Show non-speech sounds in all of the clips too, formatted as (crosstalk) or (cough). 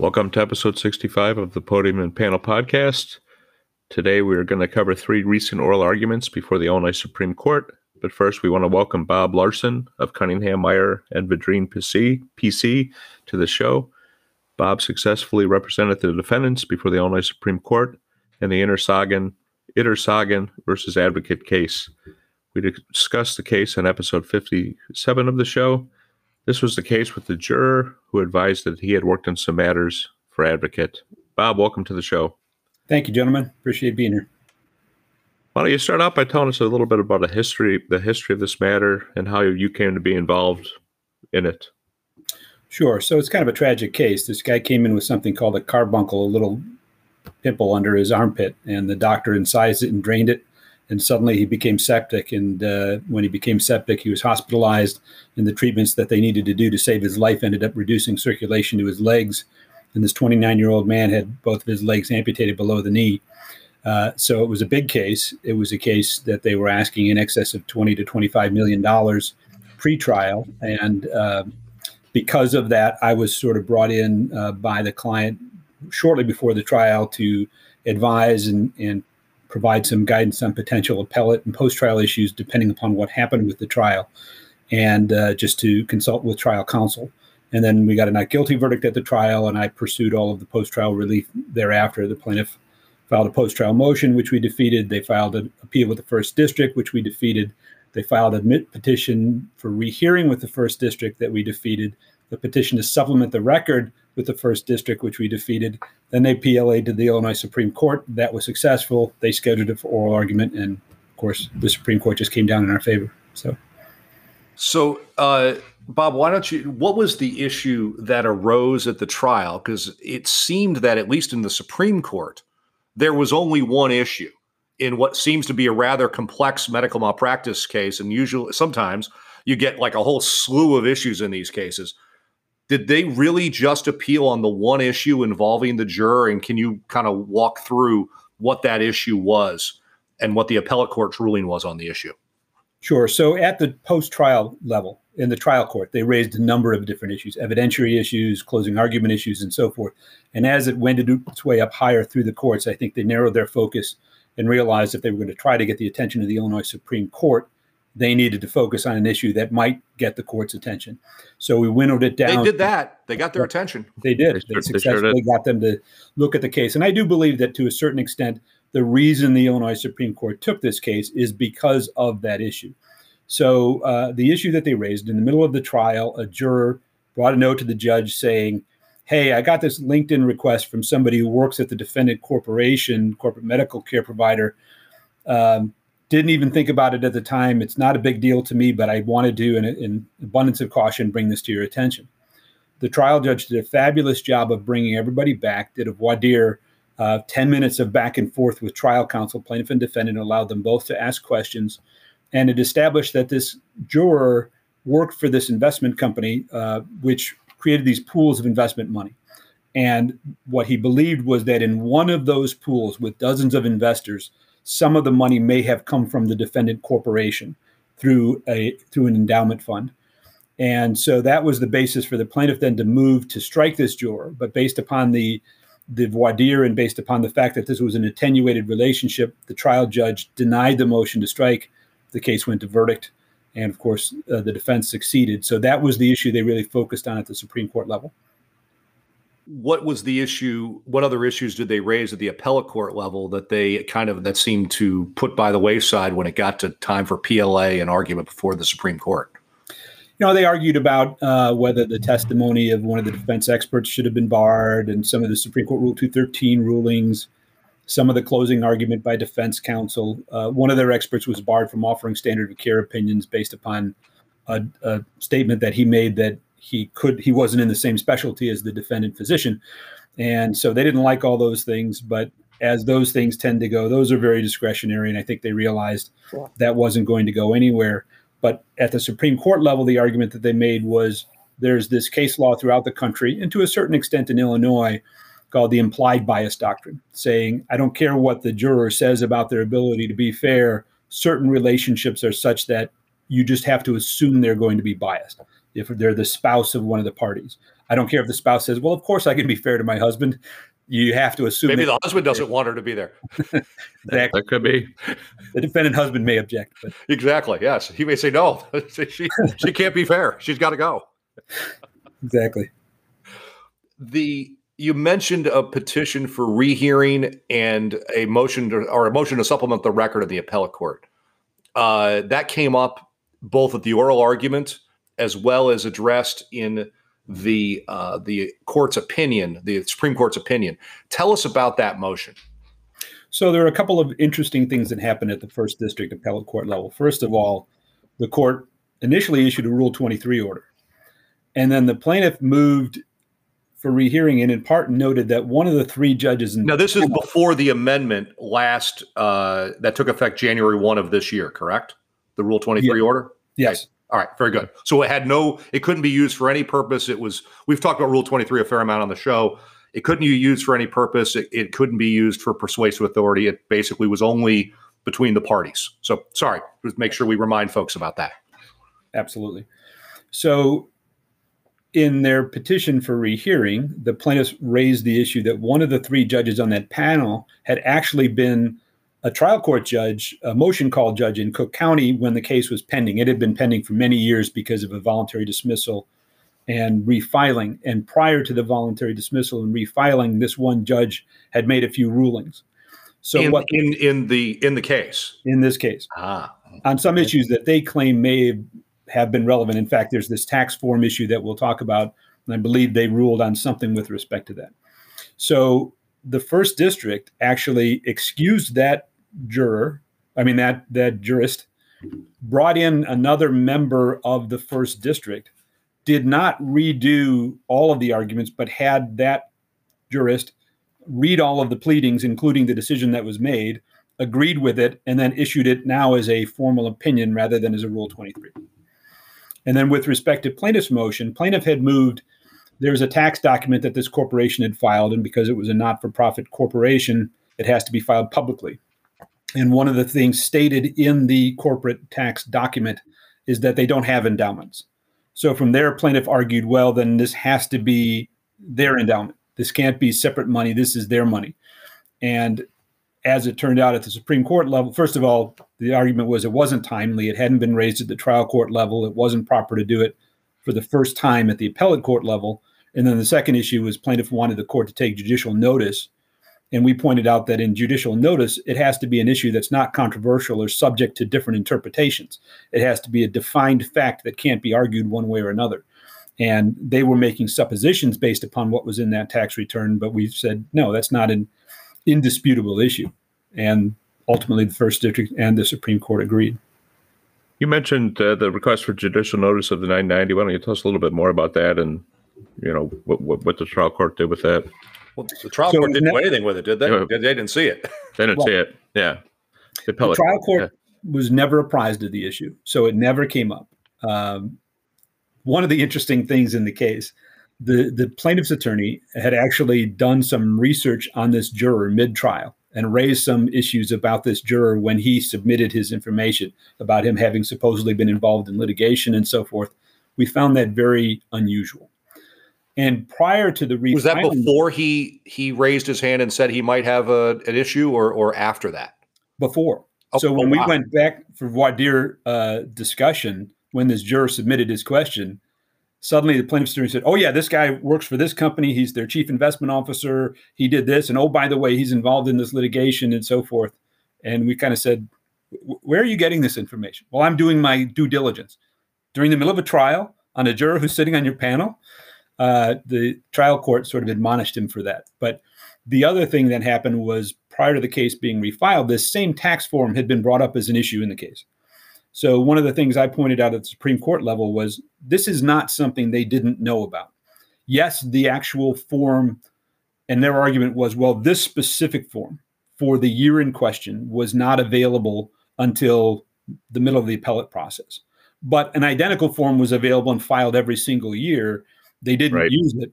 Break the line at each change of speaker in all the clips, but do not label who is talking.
Welcome to episode 65 of the Podium and Panel podcast. Today we are going to cover three recent oral arguments before the Illinois Supreme Court. But first, we want to welcome Bob Larson of Cunningham, Meyer, and Vedrine PC, PC to the show. Bob successfully represented the defendants before the Illinois Supreme Court in the Ittersagen, Ittersagen versus Advocate case. We discussed the case in episode 57 of the show. This was the case with the juror who advised that he had worked on some matters for Advocate. Bob, welcome to the show.
Thank you, gentlemen. Appreciate being here.
Why don't you start out by telling us a little bit about the history, the history of this matter, and how you came to be involved in it?
Sure. So it's kind of a tragic case. This guy came in with something called a carbuncle, a little pimple under his armpit, and the doctor incised it and drained it. And suddenly he became septic. And uh, when he became septic, he was hospitalized. And the treatments that they needed to do to save his life ended up reducing circulation to his legs. And this 29 year old man had both of his legs amputated below the knee. Uh, so it was a big case. It was a case that they were asking in excess of 20 to 25 million dollars pre-trial, and uh, because of that, I was sort of brought in uh, by the client shortly before the trial to advise and, and provide some guidance on potential appellate and post-trial issues, depending upon what happened with the trial, and uh, just to consult with trial counsel. And then we got a not guilty verdict at the trial, and I pursued all of the post-trial relief thereafter. The plaintiff filed a post-trial motion, which we defeated. They filed an appeal with the first district, which we defeated. They filed a petition for rehearing with the first district that we defeated. The petition to supplement the record with the first district, which we defeated. Then they PLA'd to the Illinois Supreme Court. That was successful. They scheduled it for oral argument, and of course, the Supreme Court just came down in our favor. So,
So, uh, Bob, why don't you? What was the issue that arose at the trial? Because it seemed that, at least in the Supreme Court, there was only one issue in what seems to be a rather complex medical malpractice case. And usually, sometimes you get like a whole slew of issues in these cases. Did they really just appeal on the one issue involving the juror? And can you kind of walk through what that issue was and what the appellate court's ruling was on the issue?
Sure. So at the post-trial level in the trial court, they raised a number of different issues, evidentiary issues, closing argument issues, and so forth. And as it wended its way up higher through the courts, I think they narrowed their focus and realized if they were going to try to get the attention of the Illinois Supreme Court, they needed to focus on an issue that might get the court's attention. So we winnowed it down.
They did that. They got their attention.
They did.
They
They,
sure- they sure
successfully got them to look at the case. And I do believe that to a certain extent, the reason the Illinois Supreme Court took this case is because of that issue. So uh, the issue that they raised in the middle of the trial, a juror brought a note to the judge saying, Hey, I got this LinkedIn request from somebody who works at the defendant corporation, corporate medical care provider. Um, didn't even think about it at the time. It's not a big deal to me, but I wanted to, in, in abundance of caution, bring this to your attention. The trial judge did a fabulous job of bringing everybody back, did a voir dire, uh, 10 minutes of back and forth with trial counsel, plaintiff and defendant, allowed them both to ask questions. And it established that this juror worked for this investment company, uh, which created these pools of investment money. And what he believed was that in one of those pools with dozens of investors, some of the money may have come from the defendant corporation through a through an endowment fund. And so that was the basis for the plaintiff then to move to strike this juror. But based upon the the voir dire and based upon the fact that this was an attenuated relationship, the trial judge denied the motion to strike. The case went to verdict, and of course, uh, the defense succeeded. So that was the issue they really focused on at the Supreme Court level.
What was the issue? What other issues did they raise at the appellate court level that they kind of that seemed to put by the wayside when it got to time for PLA and argument before the Supreme Court?
You know, they argued about uh, whether the testimony of one of the defense experts should have been barred, and some of the Supreme Court Rule 213 rulings, some of the closing argument by defense counsel. Uh, one of their experts was barred from offering standard of care opinions based upon a, a statement that he made that he could he wasn't in the same specialty as the defendant physician, and so they didn't like all those things. But as those things tend to go, those are very discretionary, and I think they realized that wasn't going to go anywhere. But at the Supreme Court level, the argument that they made was there's this case law throughout the country, and to a certain extent in Illinois, called the implied bias doctrine, saying, I don't care what the juror says about their ability to be fair, certain relationships are such that you just have to assume they're going to be biased if they're the spouse of one of the parties. I don't care if the spouse says, Well, of course I can be fair to my husband. You have to assume
Maybe the husband doesn't want her to be there. (laughs)
exactly.
That could be.
the defendant husband may object, but
Exactly. Yes. He may say no. (laughs) she she can't be fair. She's got to go.
exactly.
The you mentioned a petition for rehearing and a motion to, or a motion to supplement the record of the appellate court. Uh, that came up both at the oral argument as well as addressed in the uh, the court's opinion, the Supreme Court's opinion. Tell us about that motion.
So there are a couple of interesting things that happened at the first district appellate court level. First of all, the court initially issued a Rule 23 order. And then the plaintiff moved for rehearing and in part noted that one of the three judges in
Now, this is before the amendment last uh, that took effect January one of this year, correct? The Rule Twenty Three
Yeah.
order.
yes,
All right, very good. So it had no, it couldn't be used for any purpose. It was, we've talked about Rule 23 a fair amount on the show. It couldn't be used for any purpose. It, it couldn't be used for persuasive authority. It basically was only between the parties. So sorry, just make sure we remind folks about that.
absolutely. So in their petition for rehearing, the plaintiffs raised the issue that one of the three judges on that panel had actually been a trial court judge, a motion call judge in Cook County when the case was pending. It had been pending for many years because of a voluntary dismissal and refiling. And prior to the voluntary dismissal and refiling, this one judge had made a few rulings. So
in,
what
in in the in the case.
in this case?
Ah,
on some issues that they claim may have been relevant. In fact, there's this tax form issue that we'll talk about, and I believe they ruled on something with respect to that. So the first district actually excused that juror, I mean that that jurist, brought in another member of the first district, did not redo all of the arguments, but had that jurist read all of the pleadings, including the decision that was made, agreed with it, and then issued it now as a formal opinion rather than as a Rule 23. And then with respect to plaintiff's motion, plaintiff had moved. There was a tax document that this corporation had filed, and because it was a not for profit corporation, it has to be filed publicly. And one of the things stated in the corporate tax document is that they don't have endowments. So from there, plaintiff argued, well, then this has to be their endowment. This can't be separate money. This is their money. And as it turned out at the Supreme Court level, first of all, the argument was it wasn't timely. It hadn't been raised at the trial court level. It wasn't proper to do it for the first time at the appellate court level. And then the second issue was plaintiff wanted the court to take judicial notice. And we pointed out that in judicial notice, it has to be an issue that's not controversial or subject to different interpretations. It has to be a defined fact that can't be argued one way or another. And they were making suppositions based upon what was in that tax return, but we said, no, that's not an indisputable issue. And ultimately, the first district and the Supreme Court agreed.
You mentioned uh, the request for judicial notice of the 990. Why don't you tell us a little bit more about that and you know what what, what the trial court did with that?
Well, the trial
So
court didn't
ne-
do anything with it, did they?
Yeah.
They (laughs) they didn't see it.
They didn't
Well-
see it. Yeah, the
The trial court
yeah.
was never apprised of the issue, so it never came up. Um, one of the interesting things in the case, the the plaintiff's attorney had actually done some research on this juror mid trial and raised some issues about this juror when he submitted his information about him having supposedly been involved in litigation and so forth. We found that very unusual. And prior to the refiling,
Was that before he he raised his hand and said he might have a, an issue, or or after that?
before.
Oh,
so
oh,
when we
wow.
went back for voir dire uh, discussion, when this juror submitted his question, suddenly the plaintiff's attorney said, "Oh yeah, this guy works for this company. He's their chief investment officer. He did this, and oh by the way, he's involved in this litigation and so forth." And we kind of said, "Where are you getting this information?" Well, I'm doing my due diligence during the middle of a trial on a juror who's sitting on your panel. Uh, the trial court sort of admonished him for that, but the other thing that happened was prior to the case being refiled, this same tax form had been brought up as an issue in the case. So one of the things I pointed out at the Supreme Court level was this is not something they didn't know about. Yes, the actual form, and their argument was, well, this specific form for the year in question was not available until the middle of the appellate process. But an identical form was available and filed every single year. They didn't
Right.
use it.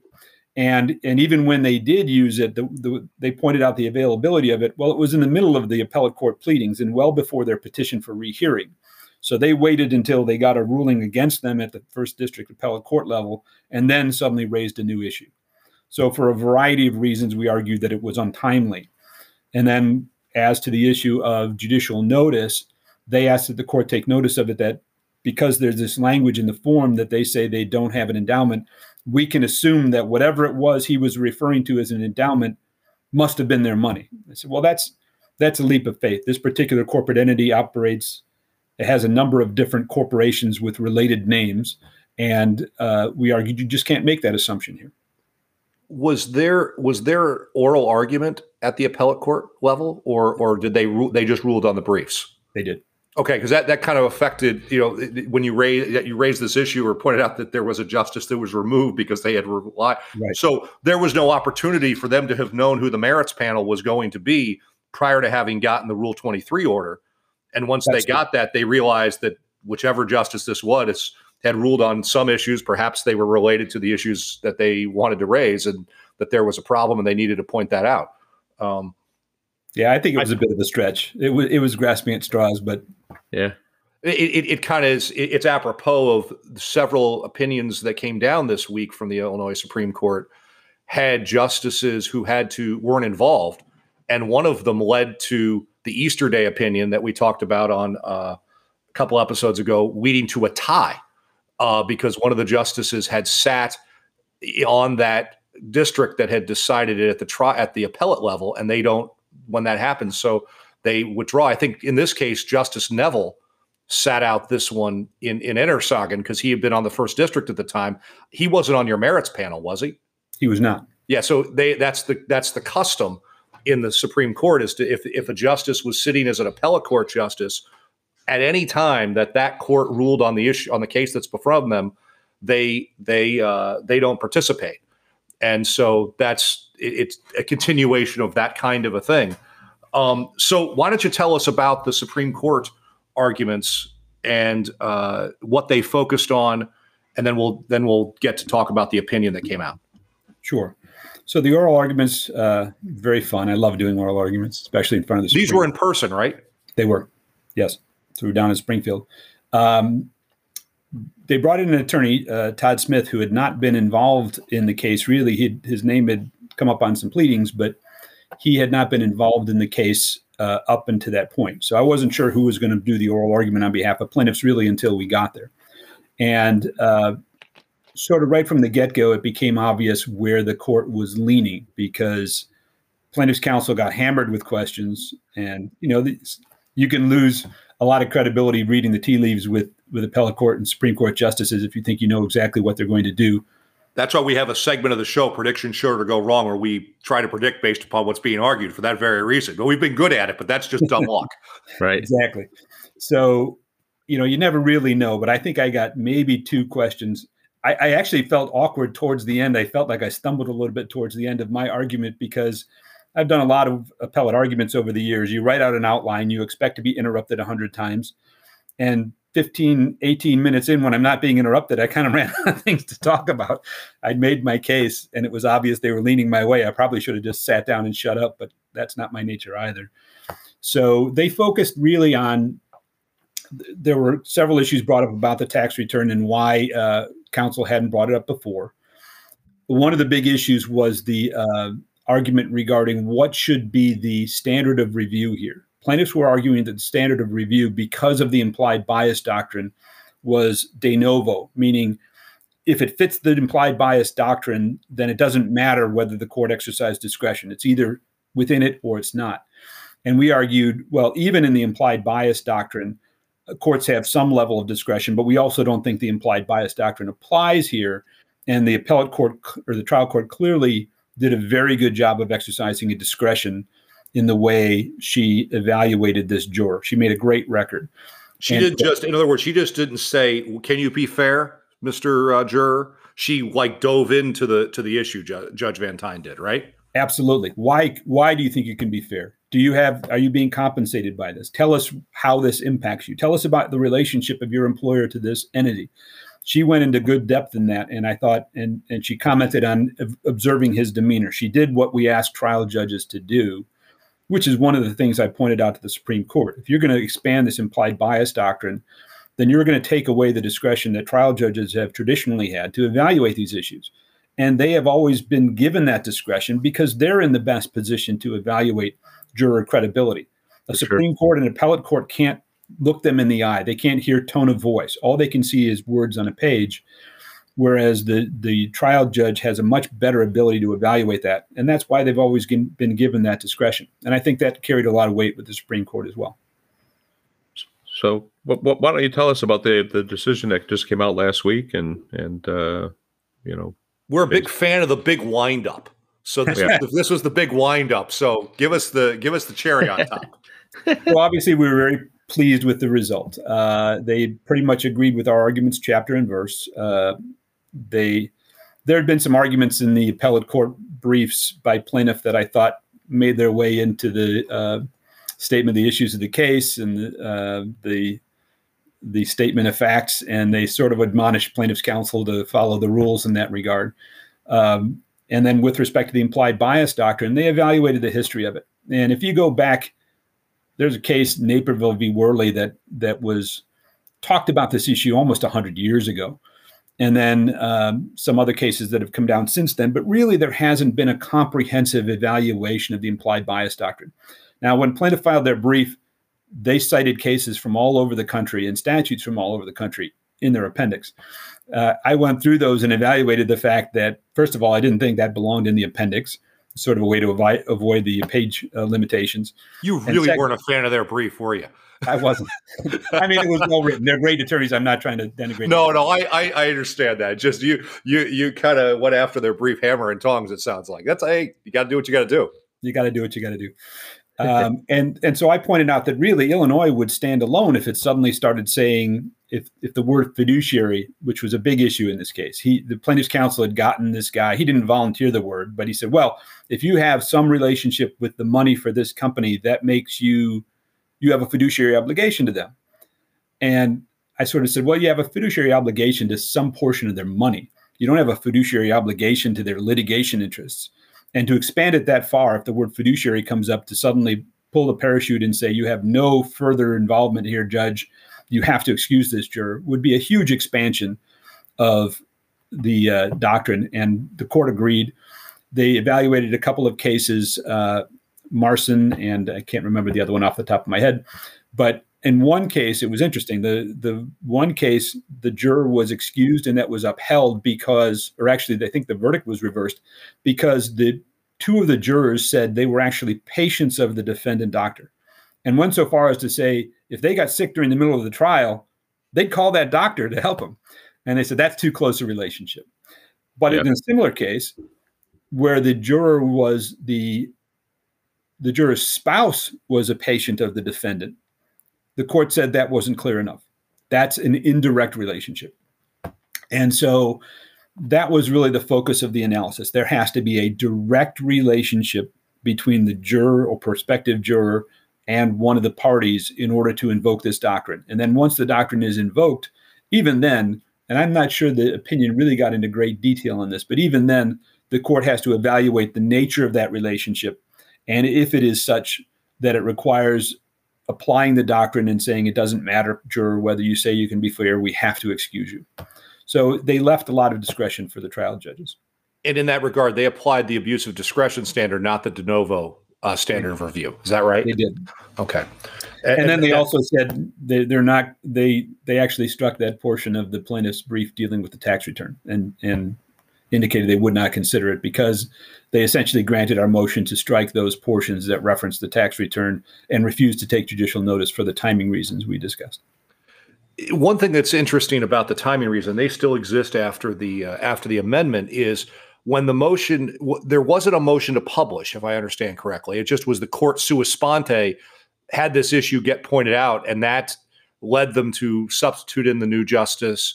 And, and even when they did use it, the, the, they pointed out the availability of it. Well, it was in the middle of the appellate court pleadings and well before their petition for rehearing. So they waited until they got a ruling against them at the first district appellate court level and then suddenly raised a new issue. So, for a variety of reasons, we argued that it was untimely. And then, as to the issue of judicial notice, they asked that the court take notice of it that because there's this language in the form that they say they don't have an endowment, we can assume that whatever it was he was referring to as an endowment must have been their money. I said, well, that's that's a leap of faith. This particular corporate entity operates, it has a number of different corporations with related names, and uh, we argued you just can't make that assumption here.
Was there was there oral argument at the appellate court level, or or did they ru- they just ruled on the briefs?
They did.
Okay, because that, that kind of affected, you know, when you raise you raised this issue or pointed out that there was a justice that was removed because they had relied.
Right.
So there was no opportunity for them to have known who the merits panel was going to be prior to having gotten the Rule 23 order. And once
That's
they got that, they realized that whichever justice this was had ruled on some issues. Perhaps they were related to the issues that they wanted to raise, and that there was a problem, and they needed to point that out. Um,
Yeah, I think it was a bit of a stretch. It was it was grasping at straws, but
Yeah.
it, it, it kind of is it- it's apropos of several opinions that came down this week from the illinois supreme court had justices who had to weren't involved and one of them led to the easter day opinion that we talked about on uh, a couple episodes ago leading to a tie uh, because one of the justices had sat on that district that had decided it at the tri- at the appellate level and they don't when that happens so they withdraw i think in this case justice neville sat out this one in in Ittersagen because he had been on the first district at the time. He wasn't on your merits panel, was he?
he was not.
Yeah, so they that's the that's the custom in the Supreme Court is to if if a justice was sitting as an appellate court justice at any time that that court ruled on the issue on the case that's before them, they they uh, they don't participate, and so that's it, it's a continuation of that kind of a thing. Um, so why don't you tell us about the Supreme Court arguments and uh, what they focused on, and then we'll then we'll get to talk about the opinion that came out.
Sure. So the oral arguments, uh, very fun. I love doing oral arguments, especially in front of the.
These
Supreme
were in person, right?
They were, yes. So we were down in Springfield. Um, they brought in an attorney, uh, Todd Smith, who had not been involved in the case. Really, he'd, his name had come up on some pleadings, but he had not been involved in the case uh, up until that point. So I wasn't sure who was going to do the oral argument on behalf of plaintiffs, really, until we got there. And uh, sort of right from the get go, it became obvious where the court was leaning because plaintiffs' counsel got hammered with questions, and you know, you can lose a lot of credibility reading the tea leaves with with appellate court and Supreme Court justices if you think you know exactly what they're going to do.
That's why we have a segment of the show, Prediction Sure to Go Wrong, where we try to predict based upon what's being argued for that very reason. But we've been good at it, but that's just dumb luck. (laughs)
Right.
Exactly. So, you know, you never really know, but I think I got maybe two questions. I, I actually felt awkward towards the end. I felt like I stumbled a little bit towards the end of my argument because I've done a lot of appellate arguments over the years. You write out an outline, you expect to be interrupted 100 times. And 15, 18 minutes in, when I'm not being interrupted, I kind of (laughs) ran out of things to talk about. I'd made my case and it was obvious they were leaning my way. I probably should have just sat down and shut up, but that's not my nature either. So they focused really on there were several issues brought up about the tax return and why uh, council hadn't brought it up before. One of the big issues was the uh, argument regarding what should be the standard of review here. Plaintiffs were arguing that the standard of review, because of the implied bias doctrine, was de novo, meaning if it fits the implied bias doctrine, then it doesn't matter whether the court exercised discretion. It's either within it or it's not. And we argued, well, even in the implied bias doctrine, uh, courts have some level of discretion, but we also don't think the implied bias doctrine applies here. And the appellate court or the trial court clearly did a very good job of exercising a discretion in the way she evaluated this juror. She made a great record.
She
And-
didn't just, in other words, she just didn't say, "Can you be fair, Mister uh, Juror?" She like dove into the to the issue. Ju- Judge Van Tyne did, right?
Absolutely. Why why do you think you can be fair? Do you have are you being compensated by this? Tell us how this impacts you. Tell us about the relationship of your employer to this entity. She went into good depth in that and I thought and and she commented on observing his demeanor. She did what we ask trial judges to do, which is one of the things I pointed out to the Supreme Court. If you're going to expand this implied bias doctrine, then you're going to take away the discretion that trial judges have traditionally had to evaluate these issues. And they have always been given that discretion because they're in the best position to evaluate juror credibility. A
sure.
Supreme Court and appellate court can't look them in the eye. They can't hear tone of voice. All they can see is words on a page. Whereas the the trial judge has a much better ability to evaluate that, and that's why they've always gin- been given that discretion. And I think that carried a lot of weight with the Supreme Court as well.
So, what, what, why don't you tell us about the the decision that just came out last week, and and uh, you know,
We're a big fan of the big windup. So this,
Yeah.
this was the big windup. So give us the give us the cherry on top. (laughs)
well, obviously, we were very pleased with the result. Uh, they pretty much agreed with our arguments, chapter and verse. Uh, they there had been some arguments in the appellate court briefs by plaintiff that I thought made their way into the uh, statement of the issues of the case and uh, the the statement of facts, and they sort of admonished plaintiff's counsel to follow the rules in that regard. Um, and then, with respect to the implied bias doctrine, they evaluated the history of it. And if you go back there's a case Naperville v. Wehrle that that was talked about this issue almost 100 years ago and then um, some other cases that have come down since then but really there hasn't been a comprehensive evaluation of the implied bias doctrine. Now when plaintiff filed their brief they cited cases from all over the country and statutes from all over the country in their appendix. Uh, i went through those and evaluated the fact that first of all i didn't think that belonged in the appendix sort of a way to avoid, avoid the page uh, limitations.
You really
second-
weren't a fan of their brief, were you?
I wasn't. I mean, it was well written. They're great attorneys. I'm not trying to denigrate.
No,
them.
no, I I, I understand that. Just you you you kind of went after their brief hammer and tongs. It sounds like that's hey, you got to do what you got to do.
You got to do what you got to do. Um, (laughs) and and so I pointed out that really Illinois would stand alone if it suddenly started saying if if the word fiduciary, which was a big issue in this case, he the plaintiff's counsel had gotten this guy. He didn't volunteer the word, but he said, well, if you have some relationship with the money for this company, that makes you you have a fiduciary obligation to them. And I sort of said, well, you have a fiduciary obligation to some portion of their money. You don't have a fiduciary obligation to their litigation interests. And to expand it that far, if the word fiduciary comes up, to suddenly pull the parachute and say, you have no further involvement here, judge, you have to excuse this juror, would be a huge expansion of the uh, doctrine. And the court agreed. They evaluated a couple of cases, uh, Marson, and I can't remember the other one off the top of my head. But in one case, it was interesting. The the one case, the juror was excused, and that was upheld because, or actually, I think the verdict was reversed because the two of the jurors said they were actually patients of the defendant doctor, and went so far as to say if they got sick during the middle of the trial, they'd call that doctor to help them, and they said that's too close a relationship. But
Yeah.
in a similar case, where the juror was the the juror's spouse was a patient of the defendant, the court said that wasn't clear enough. That's an indirect relationship. And so that was really the focus of the analysis. There has to be a direct relationship between the juror or prospective juror and one of the parties in order to invoke this doctrine. And then once the doctrine is invoked, even then, and I'm not sure the opinion really got into great detail on this, but even then, the court has to evaluate the nature of that relationship and if it is such that it requires applying the doctrine and saying it doesn't matter, juror, whether you say you can be fair, we have to excuse you. So they left a lot of discretion for the trial judges.
And in that regard, they applied the abuse of discretion standard, not the de novo uh, standard of review. Is that right?
They did.
Okay.
And, then they also said they, they're not they they actually struck that portion of the plaintiff's brief dealing with the tax return and and indicated they would not consider it because they essentially granted our motion to strike those portions that reference the tax return and refused to take judicial notice for the timing reasons we discussed.
one thing that's interesting about the timing reason they still exist after the uh, after the amendment is when the motion w- there wasn't a motion to publish if i understand correctly it just was the court sua sponte had this issue get pointed out and that led them to substitute in the new justice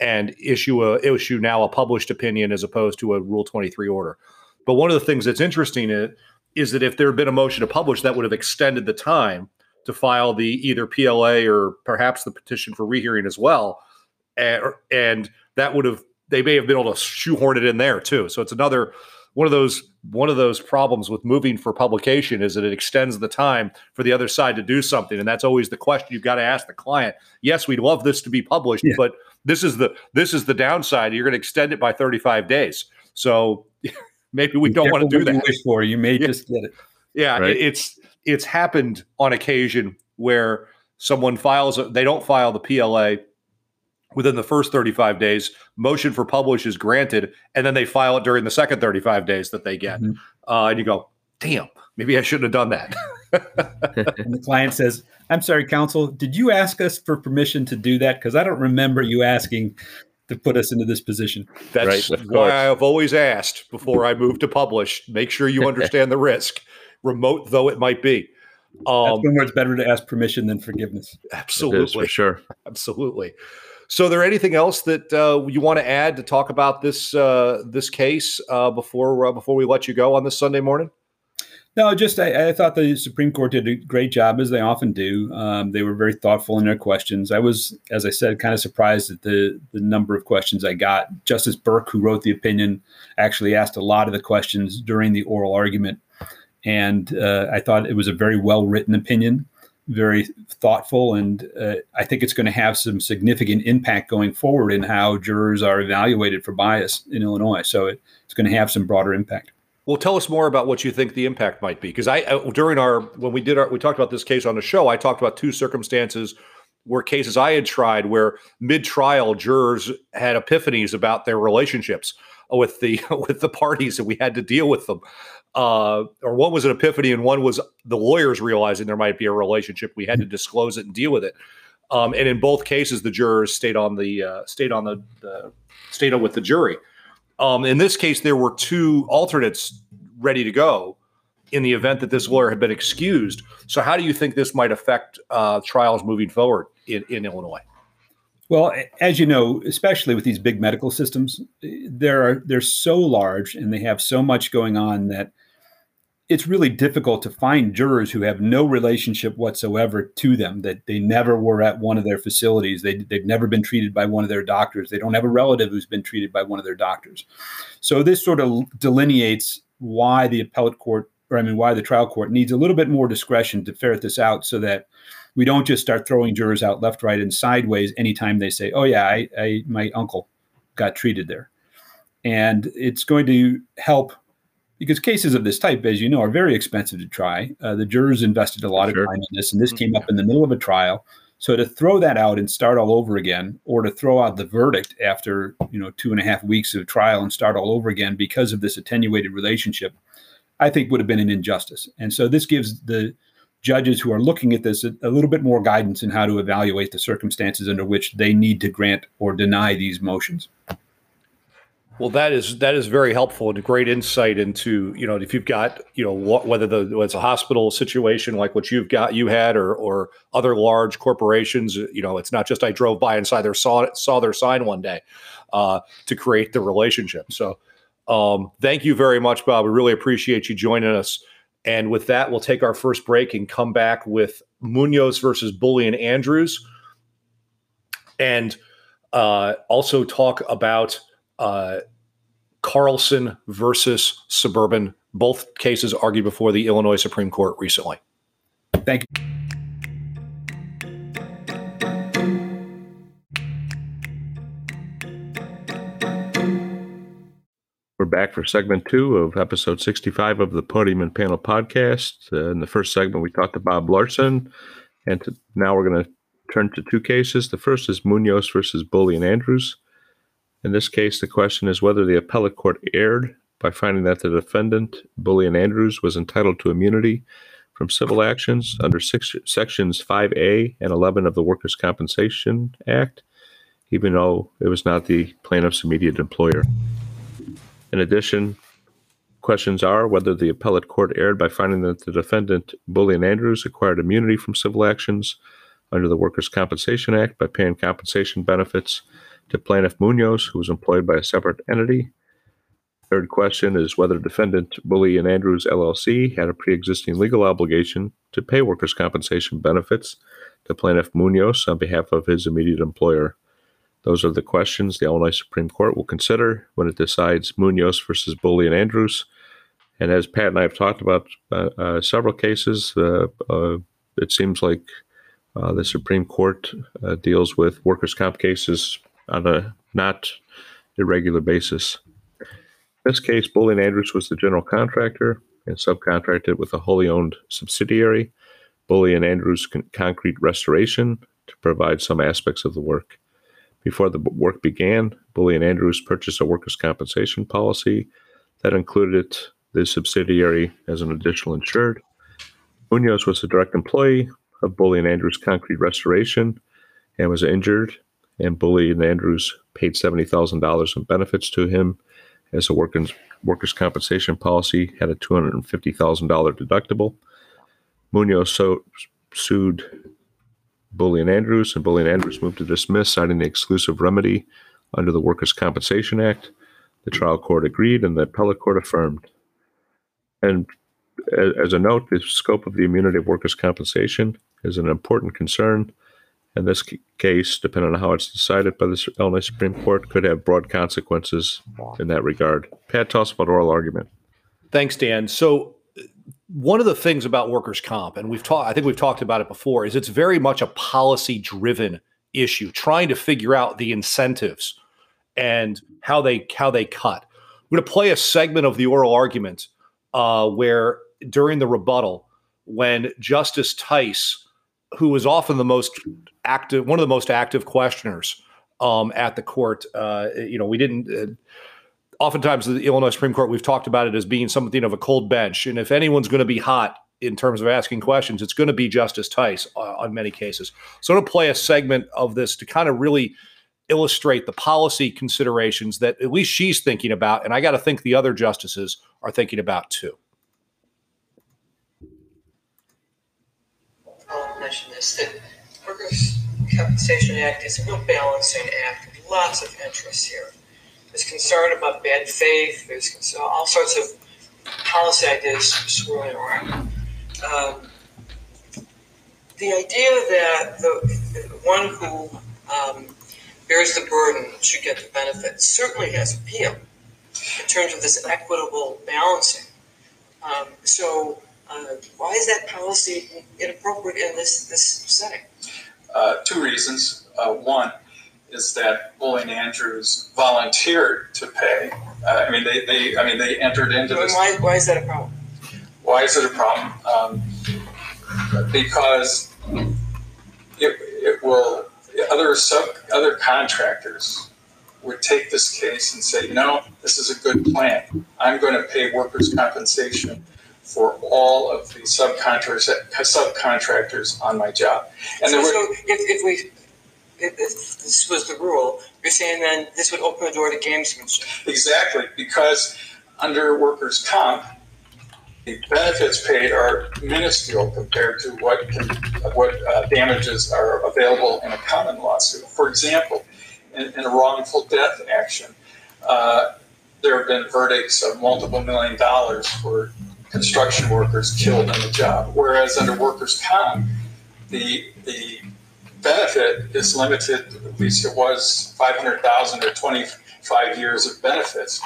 and issue a issue now a published opinion as opposed to a Rule 23 order. But one of the things that's interesting is, is that if there had been a motion to publish, that would have extended the time to file the either PLA or perhaps the petition for rehearing as well, and, and that would have they may have been able to shoehorn it in there too. So it's another one of those one of those problems with moving for publication is that it extends the time for the other side to do something and that's always the question you've got to ask the client yes we'd love this to be published yeah. but this is the this is the downside. You're going to extend it by 35 days. So (laughs) maybe we don't want to do that.
you wish for you may yeah. just get it.
Yeah right. it, it's it's happened on occasion where someone files a, they don't file the PLA within the first 35 days. Motion for publish is granted and then they file it during the second 35 days that they get. Mm-hmm. uh, and you go damn maybe i shouldn't have done that (laughs)
and the client says i'm sorry counsel did you ask us for permission to do that because i don't remember you asking to put us into this position
that's right, why i've always asked before i move to publish make sure you understand the risk remote though it might be
um, That's when it's better to ask permission than forgiveness.
Absolutely,
for sure.
Absolutely. So, there anything else that uh, you want to add to talk about this uh, this case uh, before uh, before we let you go on this Sunday morning?
No, just I, I, thought the Supreme Court did a great job, as they often do. Um, they were very thoughtful in their questions. I was, as I said, kind of surprised at the the number of questions I got. Justice Burke, who wrote the opinion, actually asked a lot of the questions during the oral argument, and uh, I thought it was a very well written opinion very thoughtful, and uh, I think it's going to have some significant impact going forward in how jurors are evaluated for bias in Illinois. So it, it's going to have some broader impact.
Well, tell us more about what you think the impact might be, because I uh, during our when we did our we talked about this case on the show, I talked about two circumstances where cases I had tried where mid trial jurors had epiphanies about their relationships with the (laughs) with the parties and we had to deal with them uh, or one was an epiphany and one was the lawyers realizing there might be a relationship. We had to disclose it and deal with it. Um, and in both cases, the jurors stayed on the uh, stayed on the, the stayed on with the jury. Um, in this case, there were two alternates ready to go in the event that this lawyer had been excused. So, how do you think this might affect uh, trials moving forward in, in Illinois?
Well, as you know, especially with these big medical systems, there are they're so large and they have so much going on that it's really difficult to find jurors who have no relationship whatsoever to them, that they never were at one of their facilities. They, they've never been treated by one of their doctors. They don't have a relative who's been treated by one of their doctors. So this sort of delineates why the appellate court, or I mean, why the trial court needs a little bit more discretion to ferret this out so that we don't just start throwing jurors out left, right, and sideways anytime they say, oh, yeah, I, I my uncle got treated there. And it's going to help because cases of this type, as you know, are very expensive to try. Uh, the jurors invested a lot sure. of time in this, and this came up in the middle of a trial. So to throw that out and start all over again, or to throw out the verdict after you know two and a half weeks of trial and start all over again because of this attenuated relationship, I think would have been an injustice. And so this gives the judges who are looking at this a, a little bit more guidance in how to evaluate the circumstances under which they need to grant or deny these motions.
Well, that is that is very helpful and a great insight into you know if you've got you know whether the whether it's a hospital situation like what you've got you had or or other large corporations you know it's not just I drove by and saw their saw saw their sign one day uh, to create the relationship. So um, thank you very much, Bob. We really appreciate you joining us. And with that, we'll take our first break and come back with Munoz versus Bulley and Andrews, and uh, also talk about uh, Carlson versus Suburban. Both cases argued before the Illinois Supreme Court recently.
Thank you.
We're back for segment two of episode 65 of the Podium and Panel podcast. Uh, in the first segment, we talked to Bob Larson, and to, now we're going to turn to two cases. The first is Munoz versus Bulley and Andrews. In this case, the question is whether the appellate court erred by finding that the defendant, Bulley and Andrews, was entitled to immunity from civil actions under six, sections 5A and 11 of the Workers' Compensation Act, even though it was not the plaintiff's immediate employer. In addition, questions are whether the appellate court erred by finding that the defendant, Bulley and Andrews, acquired immunity from civil actions under the Workers' Compensation Act by paying compensation benefits to plaintiff Munoz, who was employed by a separate entity. Third question is whether defendant Bulley and Andrews LLC had a pre-existing legal obligation to pay workers' compensation benefits to plaintiff Munoz on behalf of his immediate employer. Those are the questions the Illinois Supreme Court will consider when it decides Munoz versus Bulley and Andrews. And as Pat and I have talked about uh, uh, several cases, uh, uh it seems like uh, the Supreme Court uh, deals with workers' comp cases on a not irregular basis. In this case, Bulley and Andrews was the general contractor and subcontracted with a wholly owned subsidiary, Bulley and Andrews Con- Concrete Restoration, to provide some aspects of the work. Before the work began, Bulley and Andrews purchased a workers' compensation policy that included the subsidiary as an additional insured. Munoz was a direct employee of Bulley and Andrews Concrete Restoration and was injured, and Bulley and Andrews paid $70,000 in benefits to him as a workers, workers' compensation policy had a $250,000 deductible. Munoz so, sued Bulley and Andrews, and Bulley and Andrews moved to dismiss, citing the exclusive remedy under the Workers' Compensation Act. The trial court agreed, and the appellate court affirmed. And as a note, the scope of the immunity of workers' compensation is an important concern. And this case, depending on how it's decided by the Illinois Supreme Court, could have broad consequences in that regard. Pat, tell us about oral argument.
Thanks, Dan. So, one of the things about workers' comp, and we've talked, I think we've talked about it before, is it's very much a policy-driven issue, trying to figure out the incentives and how they how they cut. We're going to play a segment of the oral argument uh, where during the rebuttal, when Justice Theis, who was often the most active, one of the most active questioners um, at the court, uh, you know, we didn't. Uh, oftentimes, the Illinois Supreme Court, we've talked about it as being something of a cold bench, and if anyone's going to be hot in terms of asking questions, it's going to be Justice Theis uh, on many cases. So, to play a segment of this to kind of really illustrate the policy considerations that at least she's thinking about, and I got to think the other justices are thinking about too.
Mention this that Workers' Compensation Act is a real balancing act. Lots of interests here. There's concern about bad faith. There's all sorts of policy ideas swirling around. Um, the idea that the one who um, bears the burden should get the benefit certainly has appeal in terms of this equitable balancing. Um, so, uh, why is that policy inappropriate in this this setting?
Uh, two reasons. Uh, one is that Bulley and Andrews volunteered to pay. Uh, I mean, they, they I mean they entered into this.
Why, why is that a problem?
Why is it a problem? Um, because it, it will other sub other contractors would take this case and say, you know, this is a good plan. I'm going to pay workers' compensation for all of the subcontractors subcontractors on my job.
And so, were, so if, if we if this was the rule, you're saying then this would open the door to gamesmanship.
Exactly, because under workers' comp, the benefits paid are minuscule compared to what can, what uh, damages are available in a common lawsuit. For example, in, in a wrongful death action, uh, there have been verdicts of multiple million dollars for construction workers killed in the job, whereas under workers' comp, the the benefit is limited. At least it was five hundred thousand or twenty five years of benefits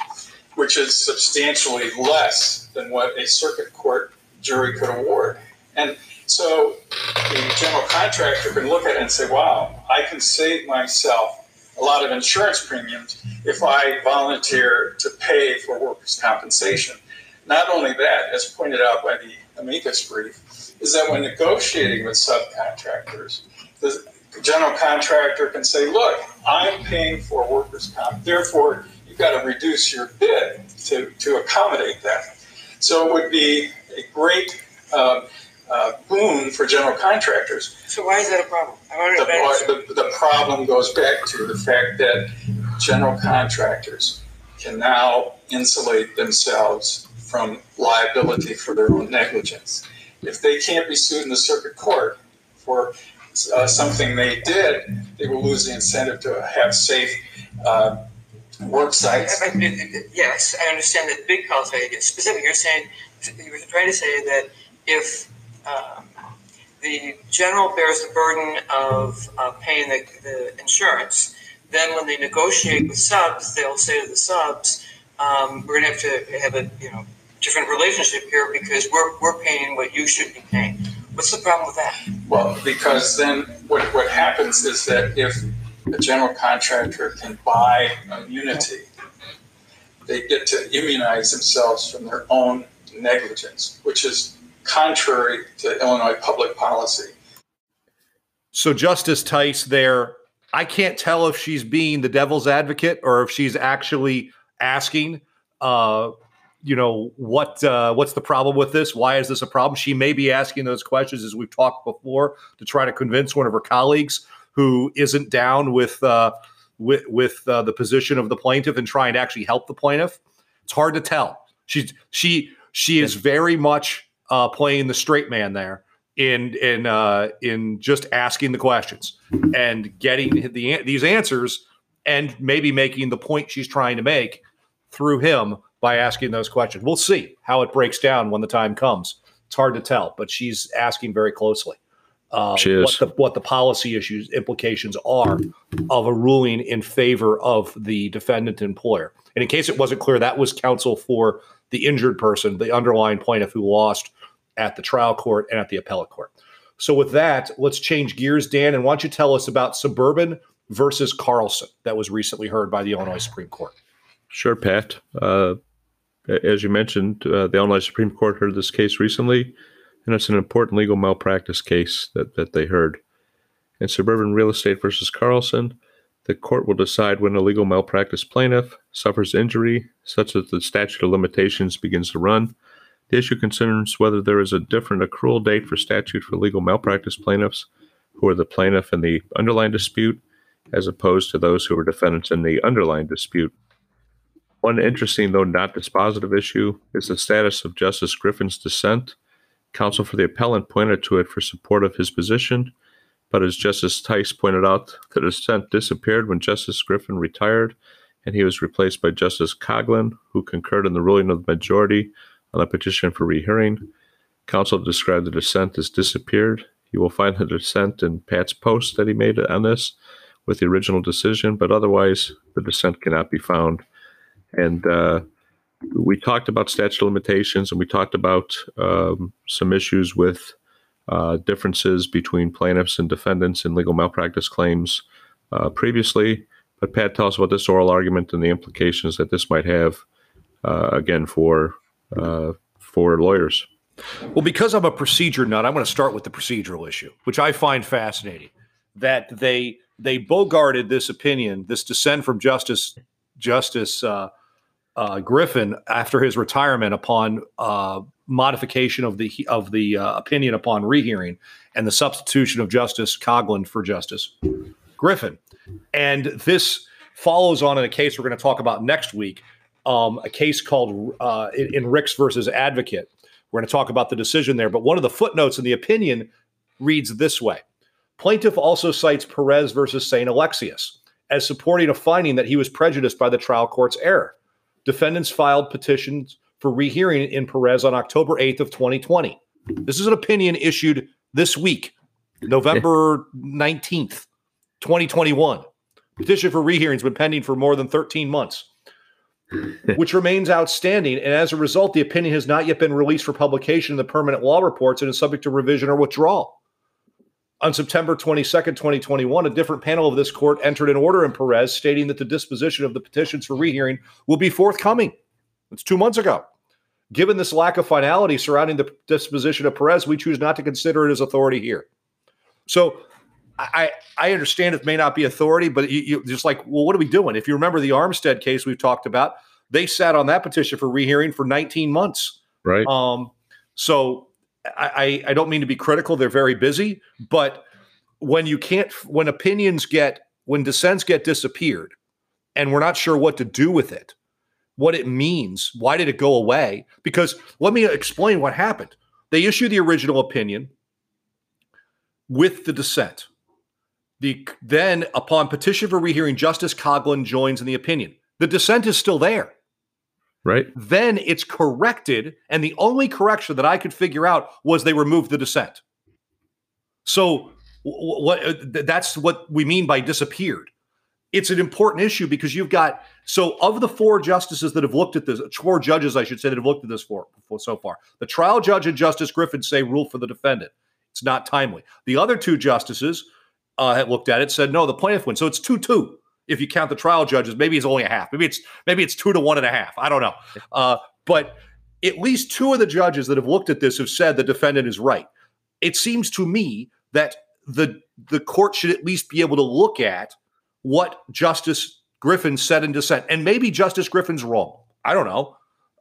which is substantially less than what a circuit court jury could award. And so the general contractor can look at it and say, wow, I can save myself a lot of insurance premiums if I volunteer to pay for workers' compensation. Not only that, as pointed out by the amicus brief, is that when negotiating with subcontractors, the general contractor can say, look, I'm paying for workers' comp, therefore you've got to reduce your bid to, to accommodate that. So it would be a great uh, uh, boon for general contractors.
So why is that a problem?
The, the, the problem goes back to the fact that general contractors can now insulate themselves from liability for their own negligence. If they can't be sued in the circuit court for uh, something they did, they will lose the incentive to have safe uh, work sites.
Yes, I understand that big policy, specific, you're saying, you were trying to say that if um, the general bears the burden of uh, paying the, the insurance, then when they negotiate with subs, they'll say to the subs, um, we're gonna have to have a, you know, different relationship here because we're, we're paying what you should be paying. What's the problem with that?
Well, because then what, what happens is that if a general contractor can buy immunity, they get to immunize themselves from their own negligence, which is contrary to Illinois public policy.
So Justice Theis there, I can't tell if she's being the devil's advocate or if she's actually asking uh you know what uh what's the problem with this? Why is this a problem? She may be asking those questions as we've talked before to try to convince one of her colleagues who isn't down with uh with with uh, the position of the plaintiff and trying to actually help the plaintiff. It's hard to tell. She's she she is very much uh playing the straight man there in in uh, in just asking the questions and getting the these answers and maybe making the point she's trying to make through him by asking those questions. We'll see how it breaks down when the time comes. It's hard to tell, but she's asking very closely
is.
what the what the policy issues implications are of a ruling in favor of the defendant employer. And in case it wasn't clear, that was counsel for the injured person, the underlying plaintiff who lost at the trial court and at the appellate court. So with that, let's change gears, Dan, and why don't you tell us about Suburban versus Carlson that was recently heard by the Illinois Supreme Court?
Sure, Pat. Uh, as you mentioned, uh, the Illinois Supreme Court heard this case recently, and it's an important legal malpractice case that, that they heard. In Suburban Real Estate versus Carlson, the court will decide when a legal malpractice plaintiff suffers injury such that the statute of limitations begins to run. The issue concerns whether there is a different accrual date for statute for legal malpractice plaintiffs who are the plaintiff in the underlying dispute, as opposed to those who are defendants in the underlying dispute. One interesting, though not dispositive issue, is the status of Justice Griffin's dissent. Counsel for the appellant pointed to it for support of his position, but as Justice Theis pointed out, the dissent disappeared when Justice Griffin retired, and he was replaced by Justice Coghlan, who concurred in the ruling of the majority on the petition for rehearing. Counsel described the dissent as disappeared. You will find the dissent in Pat's post that he made on this with the original decision, but otherwise the dissent cannot be found. And uh, we talked about statute limitations and we talked about um, some issues with uh, differences between plaintiffs and defendants in legal malpractice claims uh, previously. But Pat, tell us about this oral argument and the implications that this might have, uh, again, for uh, for lawyers.
Well, because I'm a procedure nut, I'm going to start with the procedural issue, which I find fascinating. That they they bogarted this opinion, this dissent from Justice Justice uh, uh, Griffin after his retirement upon uh, modification of the of the uh, opinion upon rehearing and the substitution of Justice Coghlan for Justice Griffin. And this follows on in a case we're going to talk about next week, um, a case called uh, in, in Ricks versus Advocate. We're going to talk about the decision there, but one of the footnotes in the opinion reads this way: Plaintiff also cites Perez versus Saint Alexius as supporting a finding that he was prejudiced by the trial court's error. Defendants filed petitions for rehearing in Perez on October 8th of 2020. This is an opinion issued this week, November 19th, 2021. Petition for rehearing has been pending for more than 13 months, (laughs) which remains outstanding. And as a result, the opinion has not yet been released for publication in the permanent law reports and is subject to revision or withdrawal. On September 22nd, 2021, a different panel of this court entered an order in Perez stating that the disposition of the petitions for rehearing will be forthcoming. It's two months ago. Given this lack of finality surrounding the disposition of Perez, we choose not to consider it as authority here. So I, I understand it may not be authority, but you, you just like, well, what are we doing? If you remember the Armstead case we've talked about, they sat on that petition for rehearing for 19 months.
Right.
Um, so I, I don't mean to be critical; they're very busy. But when you can't, when opinions get, when dissents get disappeared, and we're not sure what to do with it, what it means, why did it go away? Because let me explain what happened. They issue the original opinion with the dissent. The then upon petition for rehearing, Justice Coghlan joins in the opinion. The dissent is still there.
Right.
Then it's corrected, and the only correction that I could figure out was they removed the dissent. So what uh, that's what we mean by disappeared. It's an important issue because you've got so of the four justices that have looked at this, four judges I should say that have looked at this for, for so far. The trial judge and Justice Griffin say rule for the defendant. It's not timely. The other two justices uh, had looked at it, said no, the plaintiff wins. So it's two two if you count the trial judges. Maybe it's only a half. Maybe it's maybe it's two to one and a half. I don't know. Uh, but at least two of the judges that have looked at this have said the defendant is right. It seems to me that the the court should at least be able to look at what Justice Griffin said in dissent, and maybe Justice Griffin's wrong. I don't know.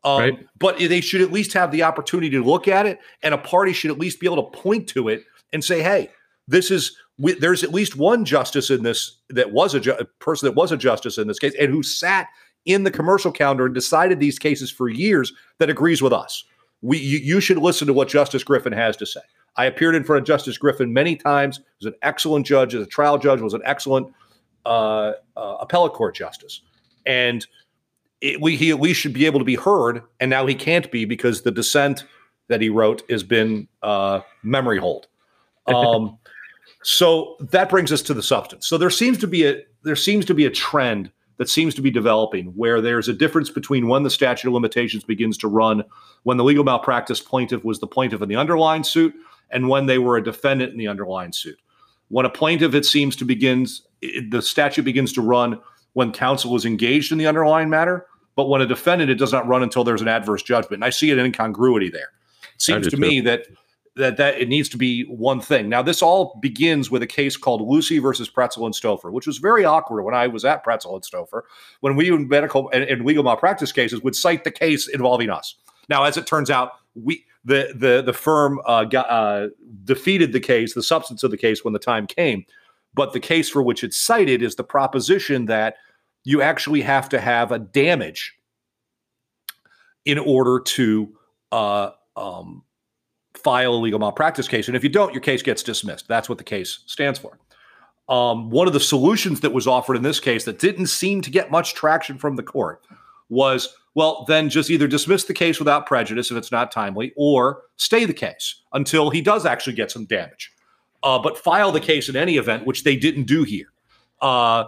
Um, right. But they should at least have the opportunity to look at it, and a party should at least be able to point to it and say, "Hey, this is we, there's at least one justice in this that was a, ju- a person that was a justice in this case, and who sat in the commercial calendar and decided these cases for years that agrees with us. We you, you should listen to what Justice Griffin has to say." I appeared in front of Justice Griffin many times. Was an excellent judge, as a trial judge, was an excellent uh, uh, appellate court justice, and it, we he we should be able to be heard. And now he can't be because the dissent that he wrote has been uh, memory hold. (laughs) Um, so that brings us to the substance. So there seems to be a there seems to be a trend that seems to be developing where there's a difference between when the statute of limitations begins to run when the legal malpractice plaintiff was the plaintiff in the underlying suit and when they were a defendant in the underlying suit. When a plaintiff, it seems to begins, it, the statute begins to run when counsel is engaged in the underlying matter. But when a defendant, it does not run until there's an adverse judgment. And I see an incongruity there. It seems to me that that that it needs to be one thing. Now, this all begins with a case called Lucey versus Pretzel and Stouffer, which was very awkward when I was at Pretzel and Stouffer, when we in medical and, and legal malpractice cases would cite the case involving us. Now, as it turns out, we the the the firm uh, got, uh, defeated the case, the substance of the case when the time came. But the case for which it's cited is the proposition that you actually have to have a damage in order to uh, um, file a legal malpractice case. And if you don't, your case gets dismissed. That's what the case stands for. Um, one of the solutions that was offered in this case that didn't seem to get much traction from the court was well, then just either dismiss the case without prejudice if it's not timely, or stay the case until he does actually get some damage. Uh, but file the case in any event, which they didn't do here. Uh,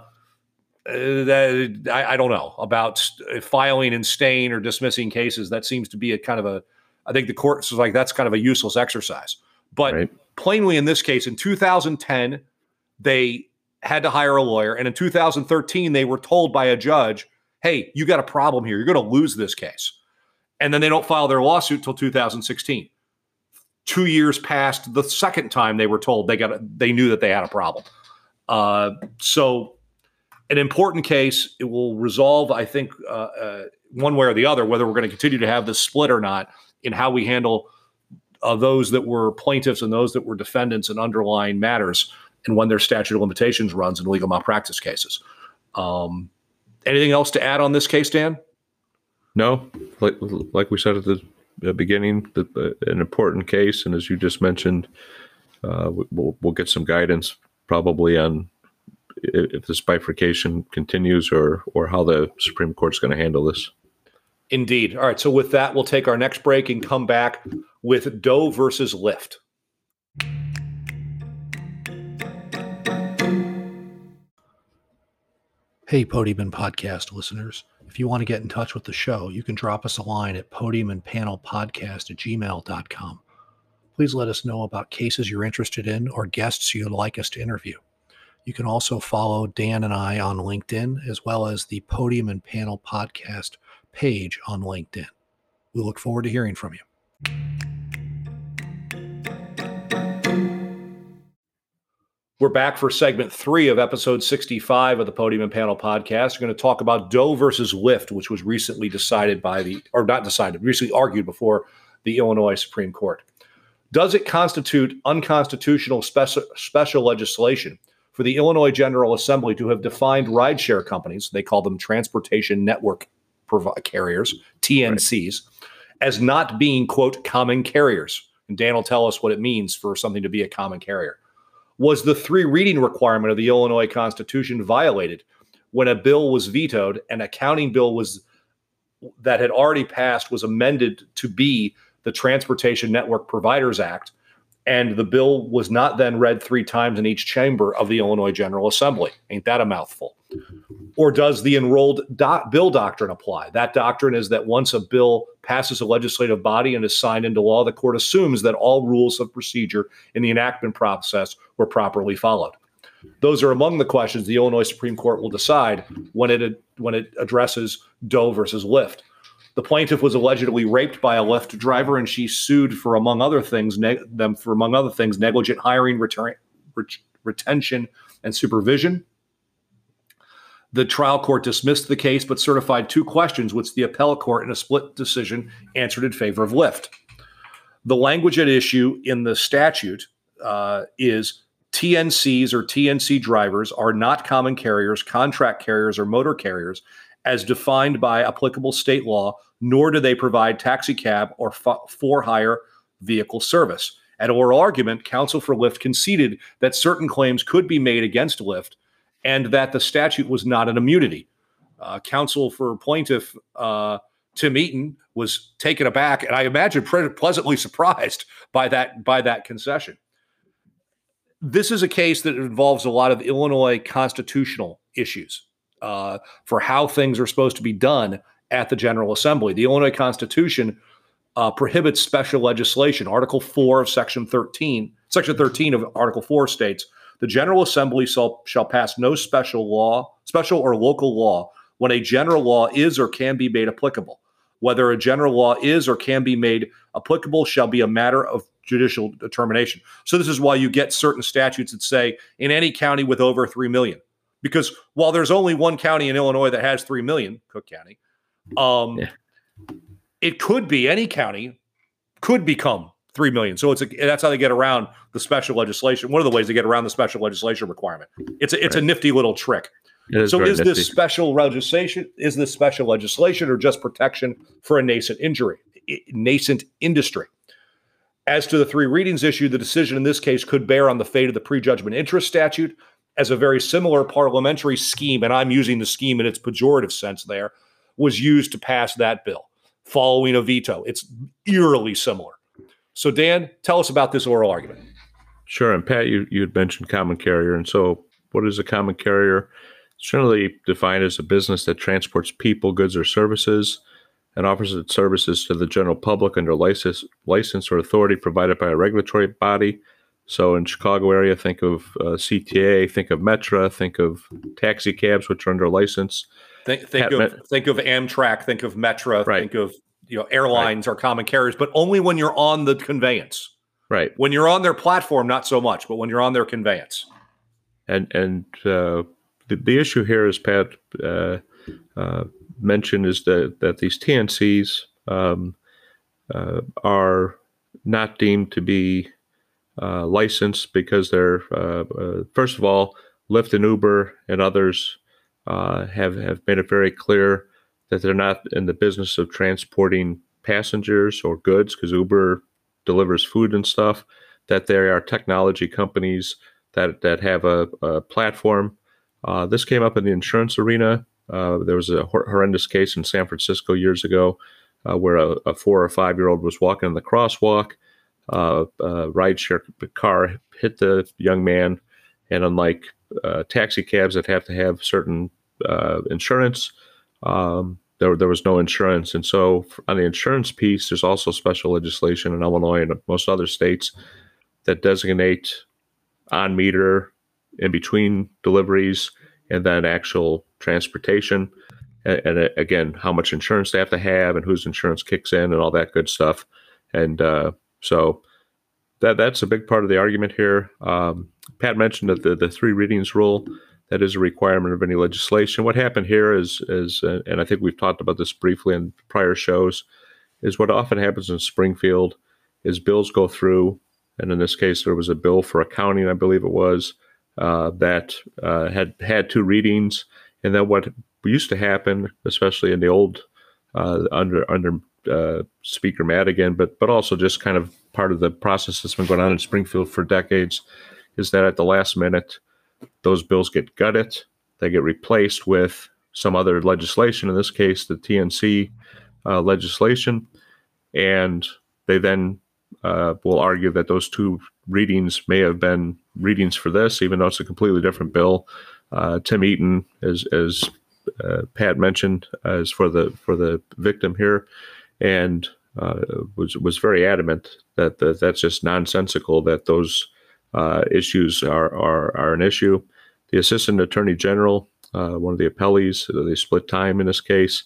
that, I, I, don't know about filing and staying or dismissing cases. That seems to be a kind of a, I think the court was like, that's kind of a useless exercise. But right. plainly in this case, in 2010, they had to hire a lawyer. And in 2013, they were told by a judge, hey, you got a problem here. You're going to lose this case. And then they don't file their lawsuit until 2016. Two years past the second time they were told they got a, they knew that they had a problem. Uh, so, an important case. It will resolve, I think, uh, uh, one way or the other, whether we're going to continue to have this split or not in how we handle uh, those that were plaintiffs and those that were defendants in underlying matters, and when their statute of limitations runs in legal malpractice cases. Um, Anything else to add on this case, Dan?
No, like like we said at the beginning, the, uh, an important case, and as you just mentioned, uh, we'll we'll get some guidance probably on if this bifurcation continues or or how the Supreme Court's going to handle this.
Indeed. All right. So with that, we'll take our next break and come back with Doe versus Lyft.
Hey, Podium and Podcast listeners. If you want to get in touch with the show, you can drop us a line at podium and panel podcast at gmail.com. Please let us know about cases you're interested in or guests you'd like us to interview. You can also follow Dan and I on LinkedIn, as well as the Podium and Panel podcast page on LinkedIn. We look forward to hearing from you.
We're back for segment three of episode 65 of the Podium and Panel podcast. We're going to talk about Doe versus Lyft, which was recently decided by the, or not decided, recently argued before the Illinois Supreme Court. Does it constitute unconstitutional special, special legislation for the Illinois General Assembly to have defined rideshare companies, they call them transportation network carriers, TNCs, right. as not being, quote, common carriers? And Dan will tell us what it means for something to be a common carrier. was the three reading requirement of the Illinois Constitution violated when a bill was vetoed and a counting bill was that had already passed was amended to be the Transportation Network Providers Act and the bill was not then read three times in each chamber of the Illinois General Assembly. Ain't that a mouthful? Or does the enrolled do- bill doctrine apply? That doctrine is that once a bill passes a legislative body and is signed into law, the court assumes that all rules of procedure in the enactment process were properly followed. Those are among the questions the Illinois Supreme Court will decide when it when it addresses Doe versus Lyft. The plaintiff was allegedly raped by a Lyft driver, and she sued for, among other things, them for among other things, negligent hiring, return, ret- retention, and supervision. The trial court dismissed the case, but certified two questions, which the appellate court, in a split decision, answered in favor of Lyft. The language at issue in the statute uh, is TNCs or TNC drivers are not common carriers, contract carriers, or motor carriers as defined by applicable state law, nor do they provide taxi cab or for hire vehicle service. At oral argument, counsel for Lyft conceded that certain claims could be made against Lyft and that the statute was not an immunity. Uh, counsel for plaintiff uh, Tim Eaton was taken aback, and I imagine pleasantly surprised by that by that concession. This is a case that involves a lot of Illinois constitutional issues uh, for how things are supposed to be done at the General Assembly. The Illinois Constitution uh, prohibits special legislation. Article 4 of Section 13, Section 13 of Article 4 states the General Assembly shall, shall pass no special law, special or local law, when a general law is or can be made applicable. Whether a general law is or can be made applicable shall be a matter of judicial determination. So, this is why you get certain statutes that say in any county with over 3 million, because while there's only one county in Illinois that has 3 million, Cook County, um, yeah. it could be any county could become 3 million. So it's a, that's how they get around the special legislation. One of the ways they get around the special legislation requirement. It's a, it's right. a nifty little trick. Is so is nifty. this special legislation is this special legislation or just protection for a nascent injury, nascent industry? As to the three readings issue, the decision in this case could bear on the fate of the prejudgment interest statute, as a very similar parliamentary scheme, and I'm using the scheme in its pejorative sense there, was used to pass that bill following a veto. It's eerily similar. So, Dan, tell us about this oral argument.
Sure. And Pat, you, you had mentioned common carrier. And so, what is a common carrier? It's generally defined as a business that transports people, goods, or services and offers its services to the general public under license, license or authority provided by a regulatory body so in Chicago area, think of uh, CTA, think of Metra, think of taxi cabs, which are under license.
Think, think of Met- think of Amtrak, think of Metra, right. think of you know airlines right. are common carriers, but only when you're on the conveyance.
Right.
When you're on their platform, not so much, but when you're on their conveyance.
And and uh, the, the issue here, is Pat uh, uh, mentioned, is that that these TNCs um, uh, are not deemed to be uh, license because they're uh, uh, first of all, Lyft and Uber and others uh, have have made it very clear that they're not in the business of transporting passengers or goods because Uber delivers food and stuff. That they are technology companies that that have a, a platform. Uh, this came up in the insurance arena. Uh, there was a hor- horrendous case in San Francisco years ago where a, a four or five year old was walking in the crosswalk uh, uh, rideshare car hit the young man, and unlike uh, taxi cabs that have to have certain uh, insurance, um, there there was no insurance, and so on the insurance piece, there's also special legislation in Illinois and most other states that designate on meter in between deliveries and then actual transportation. And, and, uh, again how much insurance they have to have and whose insurance kicks in and all that good stuff. And uh, so that that's a big part of the argument here. Um, Pat mentioned that the, the three readings rule that is a requirement of any legislation. What happened here is is uh, and I think we've talked about this briefly in prior shows is what often happens in Springfield is bills go through, and in this case there was a bill for accounting, I believe it was, uh, that uh, had had two readings, and then what used to happen, especially in the old uh, under under uh, Speaker Madigan, but but also just kind of part of the process that's been going on in Springfield for decades, is that at the last minute, those bills get gutted, they get replaced with some other legislation, in this case, the TNC uh, legislation, and they then uh, will argue that those two readings may have been readings for this, even though it's a completely different bill. Uh, Tim Eaton, as as uh, Pat mentioned, as for the for the victim here, and uh, was was very adamant that, that that's just nonsensical that those uh, issues are, are are an issue. The assistant attorney general, uh, one of the appellees, they split time in this case,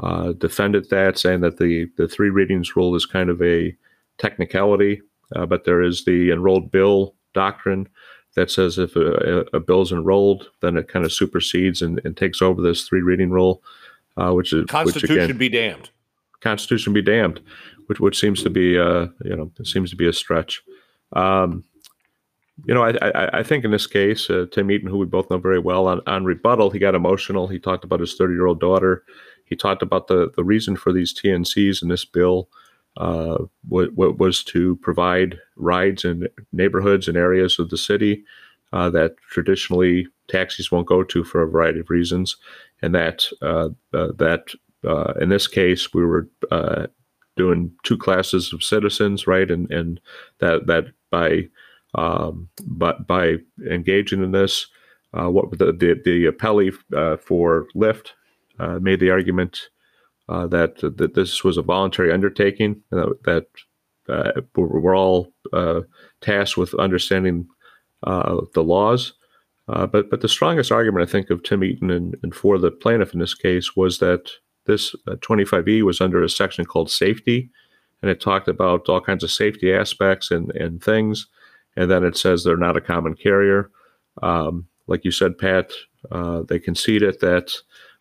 uh, defended that, saying that the the three readings rule is kind of a technicality, uh, but there is the enrolled bill doctrine that says if a, a bill is enrolled, then it kind of supersedes and, and takes over this three reading rule, uh, which is
Constitution
which again,
be damned.
Constitution be damned, which which seems to be uh you know seems to be a stretch. Um, you know, I, I, I think in this case, uh, Tim Eaton, who we both know very well, on, on rebuttal, he got emotional. He talked about his 30 year old daughter. He talked about the, the reason for these TNCs in this bill uh, what, what was to provide rides in neighborhoods and areas of the city uh, that traditionally taxis won't go to for a variety of reasons, and that uh, uh that uh, in this case we were uh, doing two classes of citizens, right, and and that that by um, but by engaging in this, what the the, the appellee for Lyft made the argument uh, that that this was a voluntary undertaking, uh, that uh, we're, all uh, tasked with understanding uh, the laws. Uh, but but the strongest argument I think of Tim Eaton and, and for the plaintiff in this case was that this 25E was under a section called safety, and it talked about all kinds of safety aspects and and things, and then it says they're not a common carrier. Um, like you said, Pat, they conceded that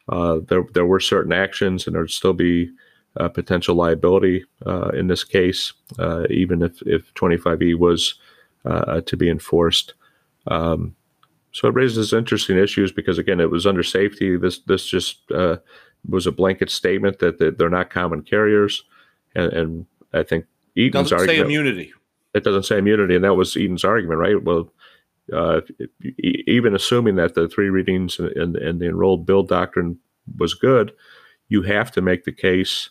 uh, there there were certain actions, and there'd still be uh, potential liability uh, in this case, uh, even if if 25e was uh, to be enforced. Um, so it raises interesting issues because again, it was under safety. This this just was a blanket statement that, that they're not common carriers, and, and I think Eaton's
doesn't
argument,
say immunity.
It doesn't say immunity, and that was Eaton's argument, right? Well, uh, even assuming that the three readings and, and, the enrolled bill doctrine was good, you have to make the case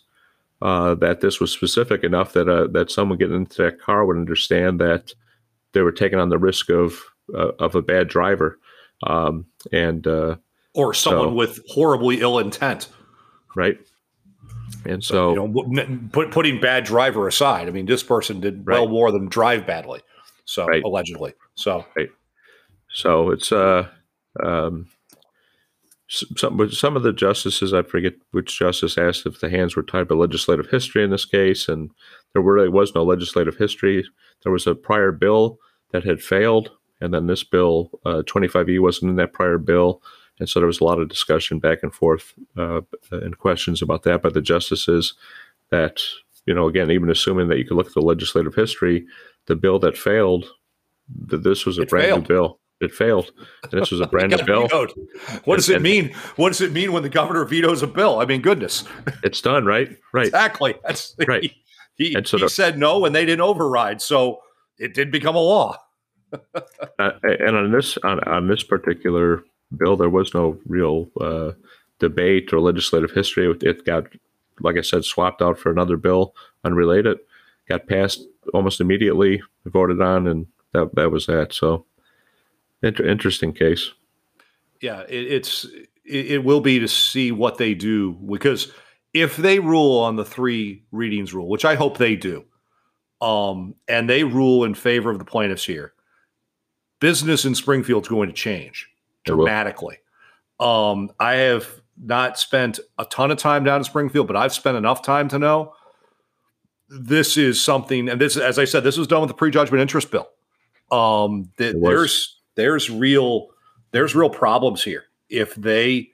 uh, that this was specific enough that uh, that someone getting into that car would understand that they were taking on the risk of uh, of a bad driver, um, and uh,
or someone
so,
with horribly ill intent,
right? And so,
so you know, put, putting bad driver aside, I mean, this person did right. well more than drive badly, so right. allegedly. So,
right. So it's uh, um, some some of the justices, I forget which justice asked if the hands were tied by legislative history in this case, and there really was no legislative history. There was a prior bill that had failed, and then this bill, uh, 25E, wasn't in that prior bill, and so there was a lot of discussion back and forth uh, and questions about that by the justices. That you know, again, even assuming that you could look at the legislative history, the bill that failed, that this was a
it
brand
failed.
new bill it failed. And this was a (laughs) brand new bill.
Vetoed. What does and, it mean? What does it mean when the governor vetoes a bill? I mean, goodness. (laughs)
It's done, right? Right.
Exactly. That's (laughs)
right.
He, he, so he the, said no and they didn't override. So it did become a law.
uh, and on this on, on this particular bill, there was no real uh, debate or legislative history. It got, like I said, swapped out for another bill unrelated. Got passed almost immediately, voted on, and that that was that. So Inter- interesting case.
Yeah, it, it's it, it will be to see what they do because if they rule on the three readings rule, which I hope they do, um, and they rule in favor of the plaintiffs here, business in Springfield is going to change dramatically. Um, I have not spent a ton of time down in Springfield, but I've spent enough time to know this is something. And this, as I said, this was done with the prejudgment interest bill. Um, that there's there's real there's real problems here if they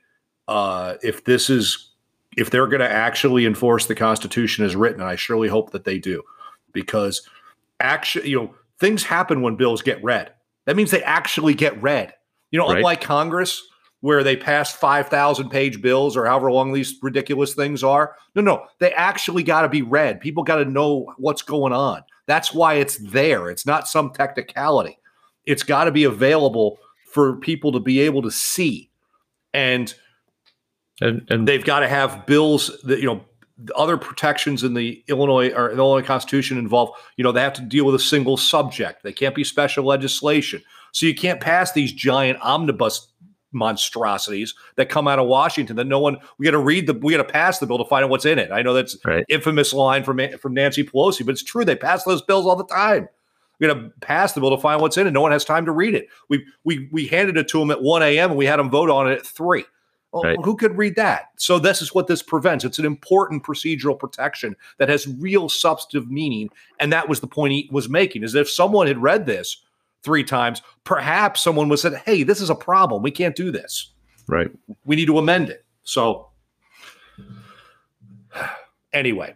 uh, if this is if they're going to actually enforce the Constitution as written. And I surely hope that they do, because actually, you know, things happen when bills get read. That means they actually get read. You know, right. unlike Congress, where they pass 5,000 page bills or however long these ridiculous things are. No, no, they actually got to be read. People got to know what's going on. That's why it's there. It's not some technicality It's got to be available for people to be able to see. And
and, and
they've got to have bills that, you know, other protections in the Illinois or Illinois Constitution involve, you know, they have to deal with a single subject. They can't be special legislation. So you can't pass these giant omnibus monstrosities that come out of Washington that no one we got to read the we got to pass the bill to find out what's in it. I know that's
right.
infamous line from from Nancy Pelosi, but it's true. They pass those bills all the time. We got to pass the bill to find what's in it. No one has time to read it. We we we handed it to them at 1 a.m. and we had them vote on it at three. Well,
Right.
who could read that? So this is what this prevents. It's an important procedural protection that has real substantive meaning, and that was the point he was making. Is that if someone had read this three times, perhaps someone would have said, "Hey, this is a problem. We can't do this.
right.
We need to amend it." So anyway,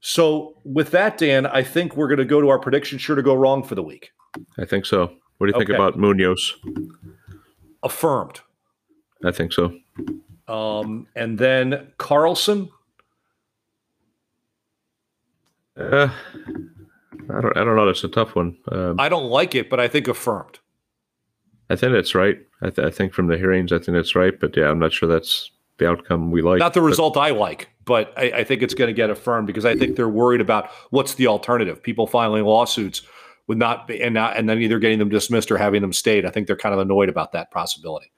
so with that, Dan, I think we're going to go to our prediction. Sure to go wrong for the week.
I think so. What do you think about Munoz?
Affirmed.
I think so.
Um, and then Carlson.
Uh, I don't. I don't know. That's a tough one. Um,
I don't like it, but I think affirmed.
I think that's right. I, th- I think from the hearings, I think that's right. But yeah, I'm not sure that's the outcome we like.
Not the result I like, but I, I think it's going to get affirmed because I think they're worried about what's the alternative. People filing lawsuits with not be, and not and then either getting them dismissed or having them stayed. I think they're kind of annoyed about that possibility.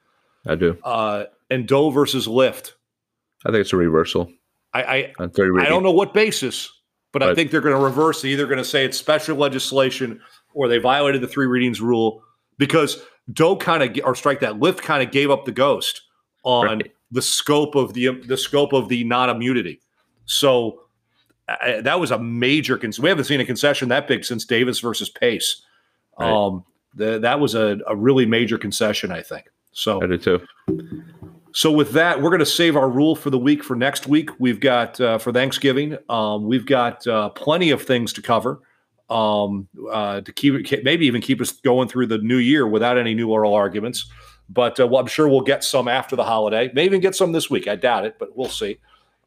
I do.
Uh, and Doe versus Lyft.
I think it's a reversal
I I. I don't know what basis, but, I think they're going to reverse. They're either going to say it's special legislation or they violated the three readings rule because Doe kind of or strike that Lyft kind of gave up the ghost on
Right.
the scope of the the scope of the non immunity. So I, that was a major. Con- we haven't seen a concession that big since Davis versus Pace.
Right.
Um, the, that was a, a really major concession, I think. So
I do too.
so with that, we're going to save our rule for the week for next week. We've got uh, for Thanksgiving. Um, we've got uh, plenty of things to cover um, uh, to keep maybe even keep us going through the new year without any new oral arguments. But uh, well, I'm sure we'll get some after the holiday. Maybe even get some this week. I doubt it, but we'll see.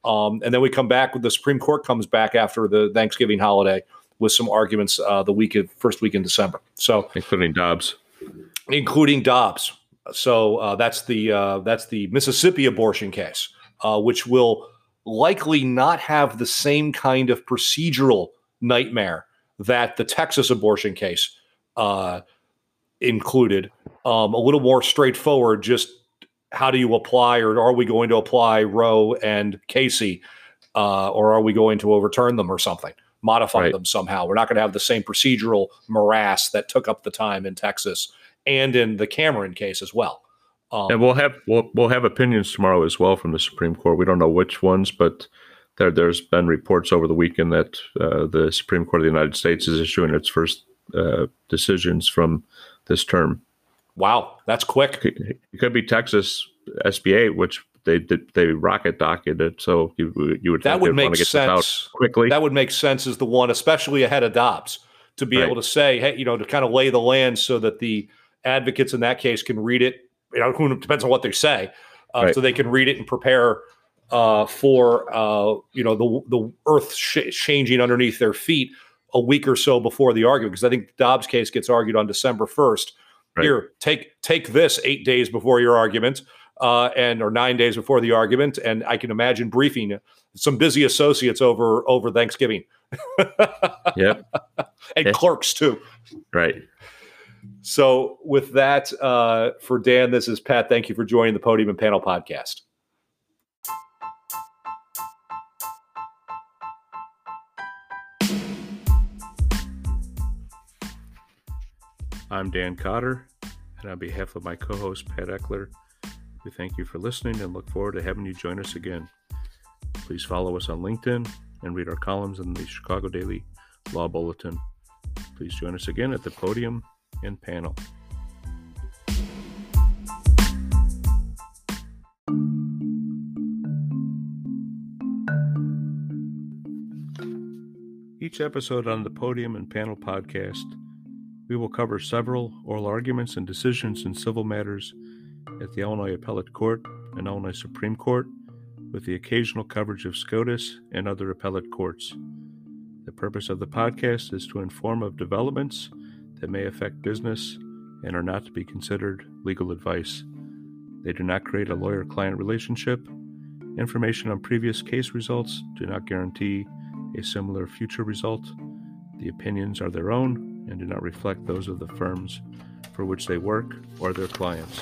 Um, and then we come back with the Supreme Court comes back after the Thanksgiving holiday with some arguments uh, the week of first week in December. So
including Dobbs.
including Dobbs. So uh, that's the uh, that's the Mississippi abortion case, uh, which will likely not have the same kind of procedural nightmare that the Texas abortion case uh, included. Um, a little more straightforward. Just how do you apply, or are we going to apply Roe and Casey, uh, or are we going to overturn them or something? Modify
Right.
them somehow. We're not going to have the same procedural morass that took up the time in Texas and in the Cameron case as well. Um,
And we'll have we'll, we'll have opinions tomorrow as well from the Supreme Court. We don't know which ones, but there there's been reports over the weekend that uh, the Supreme Court of the United States is issuing its first uh, decisions from this term.
wow, that's quick.
It could be Texas SB8, which they did they rocket docketed. So you you would
That would make
want to get this out
sense.
quickly.
That would make sense as the one, especially ahead of Dobbs, to be
Right.
able to say, hey, you know, to kind of lay the land so that the advocates in that case can read it. You know, who depends on what they say, uh,
Right.
so they can read it and prepare uh, for uh, you know the the earth sh- changing underneath their feet a week or so before the argument. Because I think Dobbs case gets argued on December first.
Right.
Here, take take this eight days before your argument, uh, and or nine days before the argument, and I can imagine briefing some busy associates over over Thanksgiving (laughs)
yeah,
and
Yeah.
clerks too.
right.
So, with that, uh, for Dan, this is Pat. Thank you for joining the Podium and Panel podcast.
I'm Dan Cotter, and on behalf of my co host, Pat Eckler, we thank you for listening and look forward to having you join us again. Please follow us on LinkedIn and read our columns in the Chicago Daily Law Bulletin. Please join us again at the podium and panel. Each episode on the Podium and Panel podcast, we will cover several oral arguments and decisions in civil matters at the Illinois Appellate Court and Illinois Supreme Court, with the occasional coverage of SCOTUS and other appellate courts. The purpose of the podcast is to inform of developments that may affect business, and are not to be considered legal advice. They do not create a lawyer client relationship. Information on previous case results do not guarantee a similar future result. The opinions are their own and do not reflect those of the firms for which they work or their clients.